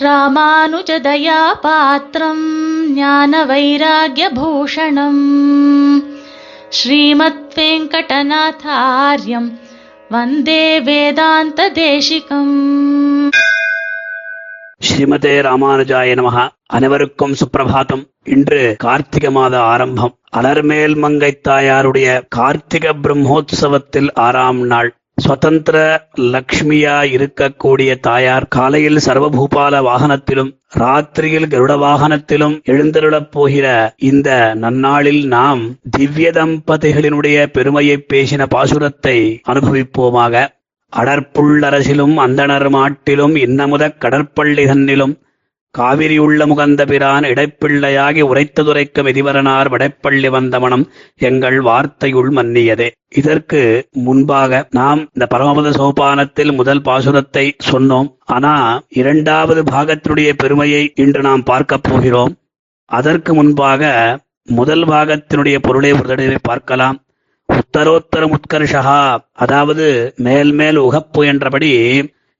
ராமானுஜதயா பாத்திரம் ஞான வைராகியபூஷணம் ஸ்ரீமத் வெங்கடநாதாரியம் வந்தே வேதாந்த தேசிகம் ஸ்ரீமதே ராமானுஜாய நமக அனைவருக்கும் சுப்பிரபாதம் இன்று கார்த்திகை மாத ஆரம்பம். அலர்மேல் மங்கை தாயாருடைய கார்த்திக பிரம்மோத்சவத்தில் ஆறாம் நாள். சுதந்திர லக்ஷ்மியா இருக்கக்கூடிய தாயார் காலையில் சர்வபூபால வாகனத்திலும் ராத்திரியில் கருட வாகனத்திலும் எழுந்தருளப் போகிற இந்த நன்னாளில் நாம் திவ்ய தம்பதிகளினுடைய பெருமையை பேசின பாசுரத்தை அனுபவிப்போமாக. அடற்புள்ளரசிலும் அந்தணர் மாட்டிலும் இன்னமுதக் கடற்பள்ளி தன்னிலும் காவிரி உள்ள முகந்த பிரான் இடைப்பிள்ளையாகி உரைத்ததுரைக்க மெதிவரனார் வடைப்பள்ளி வந்தவனம் எங்கள் வார்த்தையுள் மன்னியதே. இதற்கு முன்பாக நாம் இந்த பரமபத சோபானத்தில் முதல் பாசுரத்தை சொன்னோம். ஆனா இரண்டாவது பாகத்தினுடைய பெருமையை இன்று நாம் பார்க்கப் போகிறோம். அதற்கு முன்பாக முதல் பாகத்தினுடைய பொருளை ஒரு தடவை பார்க்கலாம். உத்தரோத்தர முத்கர்ஷா அதாவது மேல் மேல் உகப்பு என்றபடி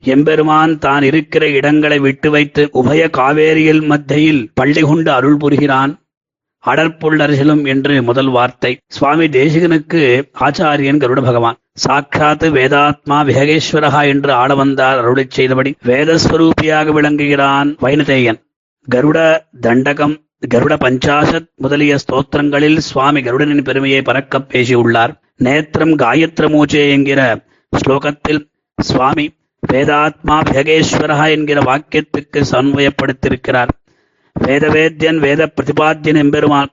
எம்பெருமான் தான் இருக்கிற இடங்களை விட்டு வைத்து உபய காவேரியில் மத்தியில் பள்ளி கொண்டு அருள் புரிகிறான். அடற்புள்ளரசிலும் என்று முதல் வார்த்தை. சுவாமி தேசிகனுக்கு ஆச்சாரியன் கருட பகவான். சாட்சாத்து வேதாத்மா விஹகேஸ்வரகா என்று ஆட வந்தார் அருளை செய்தபடி வேதஸ்வரூபியாக விளங்குகிறான் வைனதேயன் கருட தண்டகம் கருட பஞ்சாசத் முதலிய ஸ்தோத்திரங்களில் சுவாமி கருடனின் பெருமையை பறக்கப் பேசியுள்ளார். நேத்திரம் காயத்ர மூச்சே என்கிற ஸ்லோகத்தில் சுவாமி வேதாத்மா வேகேஸ்வரா என்கிற வாக்கியத்துக்கு சன்வயப்படுத்தியிருக்கிறார் வேதவேத்யன் வேத பிரதிபாத்தியன் எம்பெருமான்.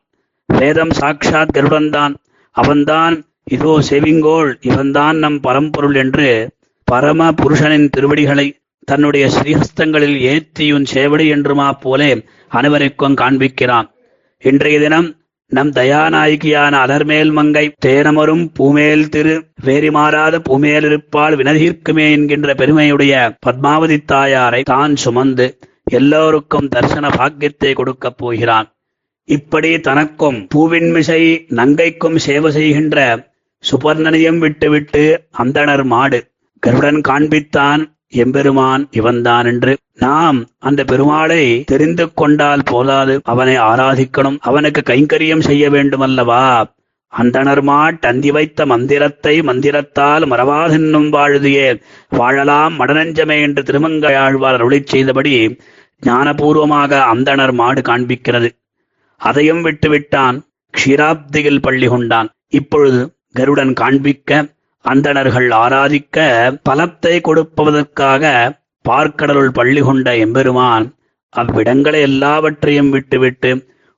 வேதம் சாட்சாத் கருடன்தான். அவன்தான் இதோ செவிங்கோள் இவன்தான் நம் பரம்பொருள் என்று பரம புருஷனின் திருவடிகளை தன்னுடைய ஸ்ரீஹஸ்தங்களில் ஏத்தியுன் சேவடி என்றுமா போலே அனைவருக்கும் காண்பிக்கிறான். இன்றைய தினம் நம் தயாநாயகியான அலர்மேல் மங்கை தேனமரும் பூமேல் திரு வேறி மாறாத பூமேல் இருப்பால் வினதீர்க்குமே என்கின்ற பெருமையுடைய பத்மாவதி தாயாரை தான் சுமந்து எல்லோருக்கும் தரிசன பாக்கியத்தை கொடுக்கப் போகிறான். இப்படி தனக்கும் பூவின்மிசை நங்கைக்கும் சேவை செய்கின்ற சுபர்ணனையும் விட்டுவிட்டு அந்தணர் மாடு கருடன் காண்பித்தான் எம்பெருமான் இவன்தான் என்று நாம் அந்த பெருமாளை தெரிந்து கொண்டால் போதாது. அவனை ஆராதிக்கணும். அவனுக்கு கைங்கரியம் செய்ய வேண்டுமல்லவா? அந்தணர்மாட் அந்தி வைத்த மந்திரத்தை மந்திரத்தால் மறவாதென்னும் வாழுதியே. வாழலாம் மடநஞ்சமே என்று திருமங்கையாழ்வார் அருளி செய்தபடி ஞானபூர்வமாக அந்தணர் மாடு காண்பிக்கிறது. அதையும் விட்டுவிட்டான். க்ஷீராப்தியில் பள்ளி கொண்டான். இப்பொழுது கருடன் காண்பிக்க அந்தணர்கள் ஆராதிக்க பலத்தை கொடுப்பதற்காக பார்க்கடலுள் பள்ளி கொண்ட எம்பெருமான் அவ்விடங்களை எல்லாவற்றையும் விட்டுவிட்டு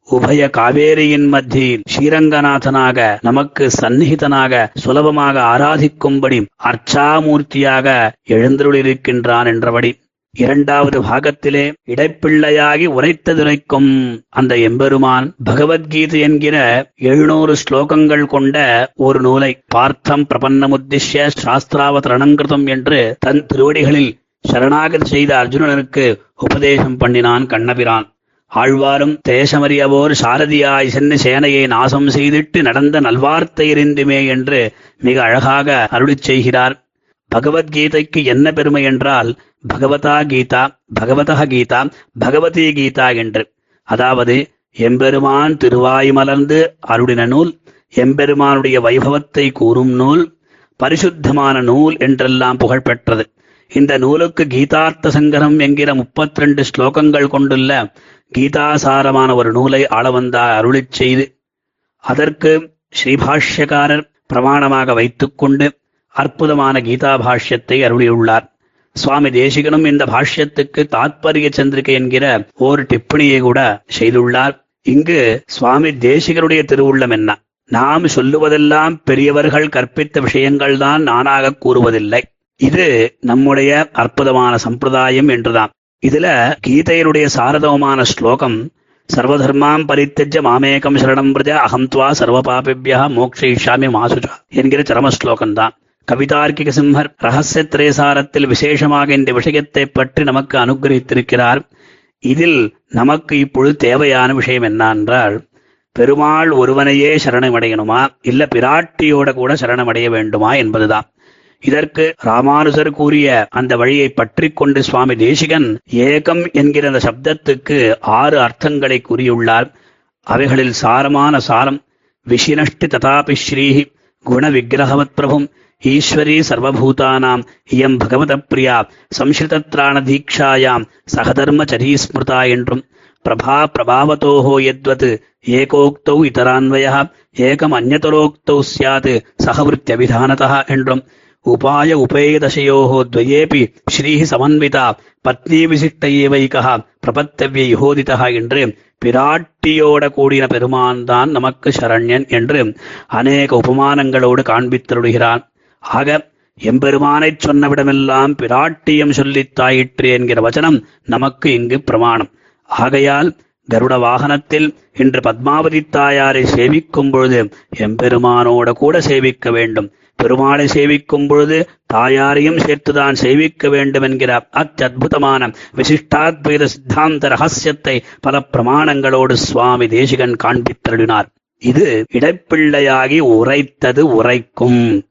உபய காவேரியின் மத்தியில் ஸ்ரீரங்கநாதனாக நமக்கு சந்நிகிதனாக சுலபமாக ஆராதிக்கும்படி அர்ச்சாமூர்த்தியாக எழுந்தருளிருக்கின்றான் என்றபடி இரண்டாவது பாகத்திலே இடைப்பிள்ளையாகி உரைத்ததுரைக்கும் அந்த எம்பெருமான் பகவத்கீதை என்கிற எழுநூறு ஸ்லோகங்கள் கொண்ட ஒரு நூலை பார்த்தம் பிரபன்னமுத்திஷ்ய சாஸ்திராவதரணங்கிருதம் என்று தன் திருவடிகளில் சரணாகதி செய்த அர்ஜுனனுக்கு உபதேசம் பண்ணினான் கண்ணபிரான். ஆழ்வாரும் தேசமறியவோர் சாரதியாய் சென்று சேனையை நாசம் செய்திட்டு நடந்த நல்வார்த்தை எறிந்துமே என்று மிக அழகாக அருளிச் செய்கிறார். பகவத்கீதைக்கு என்ன பெருமை என்றால் பகவதா கீதா பகவதா கீதா பகவதி கீதா என்று. அதாவது எம்பெருமான் திருவாயுமலர்ந்து அருளின நூல் எம்பெருமானுடைய வைபவத்தை கூறும் நூல் பரிசுத்தமான நூல் என்றெல்லாம் புகழ் பெற்றது இந்த நூலுக்கு கீதார்த்த சங்கரம் என்கிற முப்பத்தி ரெண்டு ஸ்லோகங்கள் கொண்டுள்ள கீதாசாரமான ஒரு நூலை ஆளவந்தார் அருளிச் செய்து அதற்கு ஸ்ரீபாஷ்யக்காரர் பிரமாணமாக வைத்துக்கொண்டு அற்புதமான கீதா பாஷ்யத்தை அருளியுள்ளார். சுவாமி தேசிகனும் இந்த பாஷ்யத்துக்கு தாத்பரிய சந்திரிகை என்கிற ஓர் டிப்பணியை கூட செய்துள்ளார். இங்கு சுவாமி தேசிகருடைய திருவுள்ளம் என்ன? நாம் சொல்லுவதெல்லாம் பெரியவர்கள் கற்பித்த விஷயங்கள் தான் நானாக கூறுவதில்லை. இது நம்முடைய அற்புதமான சம்பிரதாயம் என்றுதான். இதுல கீதையினுடைய சாரதவமான ஸ்லோகம் சர்வதர்மாம் பரித்தஜ மாமேகம் சரணம் பிரஜ அகம் துவா சர்வ பாபிபியா மோக்ஷயிஷாமி மாசுஜா என்கிற சரம ஸ்லோகம் தான் கவிதார்க்கிக சிம்மர் ரகசிய திரேசாரத்தில் விசேஷமாக இந்த விஷயத்தை பற்றி நமக்கு அனுகிரகித்திருக்கிறார். இதில் நமக்கு இப்பொழுது தேவையான விஷயம் என்னென்றால் பெருமாள் ஒருவனையே சரணமடையணுமா? இல்ல பிராட்டியோட கூட சரணமடைய வேண்டுமா என்பதுதான். இதற்கு ராமானுஜர் கூறிய அந்த வழியை பற்றி கொண்டு சுவாமி தேசிகன் ஏகம் என்கிற அந்த சப்தத்துக்கு ஆறு அர்த்தங்களை கூறியுள்ளார். அவைகளில் சாரமான சாரம் விசினஷ்டி ததாபி ஸ்ரீஹி குண விக்கிரகவத் பிரபும் ஈஸ்வரி சர்வபூதானாம் இயம் பகவத பிரியா சம்ஸ்ருதத்ராண தீக்ஷாயாம் சகதர்மச்சரீ ஸ்மிருதா என்றும் பிரபா பிரபாவத்தோஹோ யத்வத் ஏகோக்தௌ இதரான்வயா ஏகம் அந்நதரோக்தௌ சியாத் சகவிருத்தியபிதானதா என்றும் உபாய உபேதசயோஹோ துவயேபி ஸ்ரீஹி சமன்விதா பத்னி விசிஷ்ட ஏவைகா பிரபத்தவிய யுகோதிதா என்று பிராட்டியோட கூடின பெருமான் தான் நமக்கு சரண்யன் என்று அநேக உபமானங்களோடு காண்பித்தருடுகிறான் ஆக எம்பெருமானைச் சொன்னவிடமெல்லாம் பிராட்டியம் சொல்லித் தாயிற்று என்கிற வச்சனம் நமக்கு இங்கு பிரமாணம். ஆகையால் கருட வாகனத்தில் இன்று பத்மாவதி தாயாரை சேவிக்கும் பொழுது எம்பெருமானோட கூட சேவிக்க வேண்டும். பெருமாளை சேவிக்கும் பொழுது தாயாரையும் சேர்த்துதான் சேவிக்க வேண்டும் என்கிற அத்தியுதமான விசிஷ்டாத்வைத சித்தாந்த ரகசியத்தை பல பிரமாணங்களோடு சுவாமி தேசிகன் காண்பித்தருளினார். இது இடைப்பிள்ளையாகி உரைத்தது உரைக்கும்.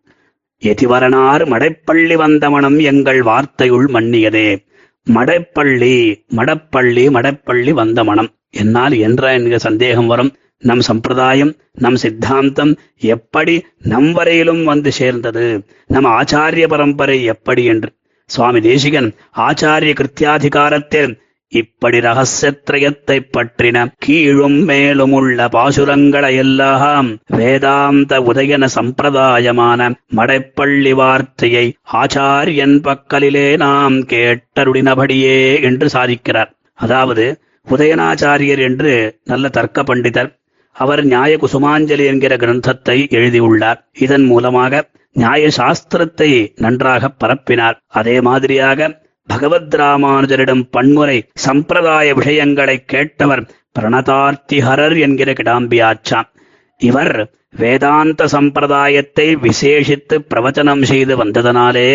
எதிவரனார் மடைப்பள்ளி வந்தமனம் எங்கள் வார்த்தையுள் மன்னியதே. மடைப்பள்ளி மடப்பள்ளி மடப்பள்ளி வந்த மனம் என்னால் என்ற என்கிற சந்தேகம் வரும். நம் சம்பிரதாயம் நம் சித்தாந்தம் எப்படி நம் வரையிலும் வந்து சேர்ந்தது? நம் ஆச்சாரிய பரம்பரை எப்படி என்று. சுவாமி தேசிகன் ஆச்சாரிய கிருத்தியாதிகாரத்தில் இப்படி ரகசியத்ரயத்தை பற்றின கீழும் மேலும் உள்ள பாசுரங்களை எல்லாம் வேதாந்த உதயன சம்பிரதாயமான மடைப்பள்ளி வார்த்தையை ஆச்சாரியன் பக்கலிலே நாம் கேட்டருடினபடியே என்று சாதிக்கிறார். அதாவது உதயனாச்சாரியர் என்று நல்ல தர்க்க பண்டிதர் அவர் நியாய குசுமாஞ்சலி என்கிற கிரந்தத்தை எழுதியுள்ளார். இதன் மூலமாக நியாய சாஸ்திரத்தை நன்றாக பரப்பினார். அதே மாதிரியாக பகவத் ராமானுஜரிடம் பன்முறை சம்பிரதாய விஷயங்களை கேட்டவர் பிரணதார்த்திஹரர் என்கிற கிடாம்பியாச்சான் இவர் வேதாந்த சம்பிரதாயத்தை விசேஷித்து பிரவச்சனம் செய்து வந்ததனாலே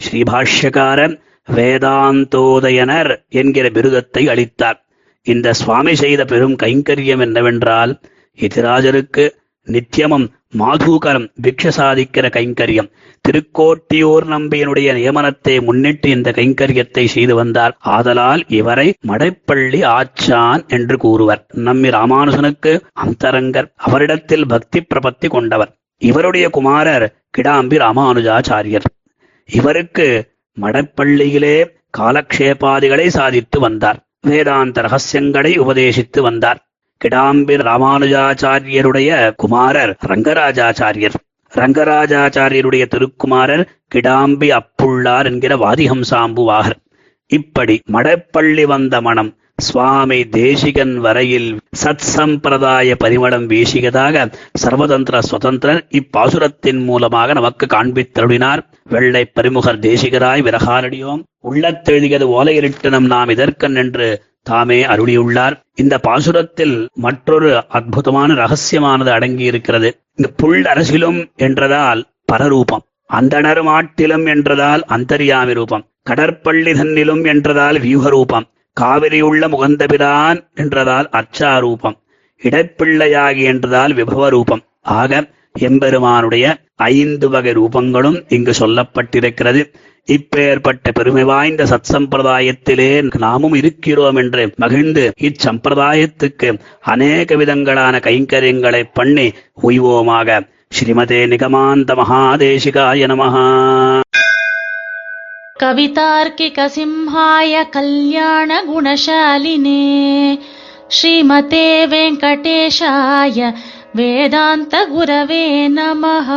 ஸ்ரீபாஷ்யக்காரர் வேதாந்தோதயனர் என்கிற பிருதத்தை அளித்தார் இந்த சுவாமி செய்த பெரும் கைங்கரியம் என்னவென்றால் எதிராஜருக்கு நித்தியமும் மாதூகரம் பிக்ஷ சாதிக்கிற கைங்கரியம். திருக்கோட்டியூர் நம்பியனுடைய நியமனத்தை முன்னிட்டு இந்த கைங்கரியத்தை செய்து வந்தார். ஆதலால் இவரை மடைப்பள்ளி ஆச்சான் என்று கூறுவர். நம்மி ராமானுஜனுக்கு அந்தரங்கர் அவரிடத்தில் பக்தி பிரபத்தி கொண்டவர். இவருடைய குமாரர் கிடாம்பி ராமானுஜாச்சாரியர். இவருக்கு மடப்பள்ளியிலே காலக்ஷேபாதிகளை சாதித்து வந்தார். வேதாந்த ரகசியங்களை உபதேசித்து வந்தார். கிடாம்பி ராமானுஜாச்சாரியருடைய குமாரர் ரங்கராஜாச்சாரியர். ரங்கராஜாச்சாரியருடைய திருக்குமாரர் கிடாம்பி அப்புள்ளார் என்கிற வாதிஹம்சாம்புவாகர். இப்படி மடப்பள்ளி வந்த மனம் சுவாமி தேசிகன் வரையில் சத் சம்பிரதாய பரிமளம் வீசியதாக சர்வதந்திர சுதந்திரர் இப்பாசுரத்தின் மூலமாக நமக்கு காண்பித்தருளினார். வெள்ளை பரிமுகர் தேசிகராய் விரகாரடியோம் உள்ளத்தெழுதியது ஓலையிலிட்டனம் நாம் இதற்கன் என்று தாமே அருளியுள்ளார். இந்த பாசுரத்தில் மற்றொரு அற்புதமான ரகசியமானது அடங்கி இருக்கிறது இந்த புல் அரசிலும் என்றதால் பரரூபம் அந்தணர் மாட்டிலும் என்றதால் அந்தரியாமி ரூபம் கடற்பள்ளி தன்னிலும் என்றதால் வியூகரூபம் காவிரியுள்ள முகந்தபிரான் என்றதால் அச்சாரூபம் இடப்பிள்ளையாகி என்றதால் விபவ ரூபம் ஆக எம்பெருமானுடைய ஐந்து வகை ரூபங்களும் இங்கு சொல்லப்பட்டிருக்கிறது. இப்பேற்பட்ட பெருமை வாய்ந்த சத் சம்பிரதாயத்திலே நாமும் இருக்கிறோம் என்று மகிழ்ந்து இச்சம்பிரதாயத்துக்கு அநேக விதங்களான கைங்கரியங்களை பண்ணி உய்வோமாக ஸ்ரீமதே நிகமாந்த மகாதேசிகாய நமஹா कवितार्किकसिंहाय कल्याणगुणशालिने श्रीमते वेङ्कटेशाय वेदान्तगुरवे नमः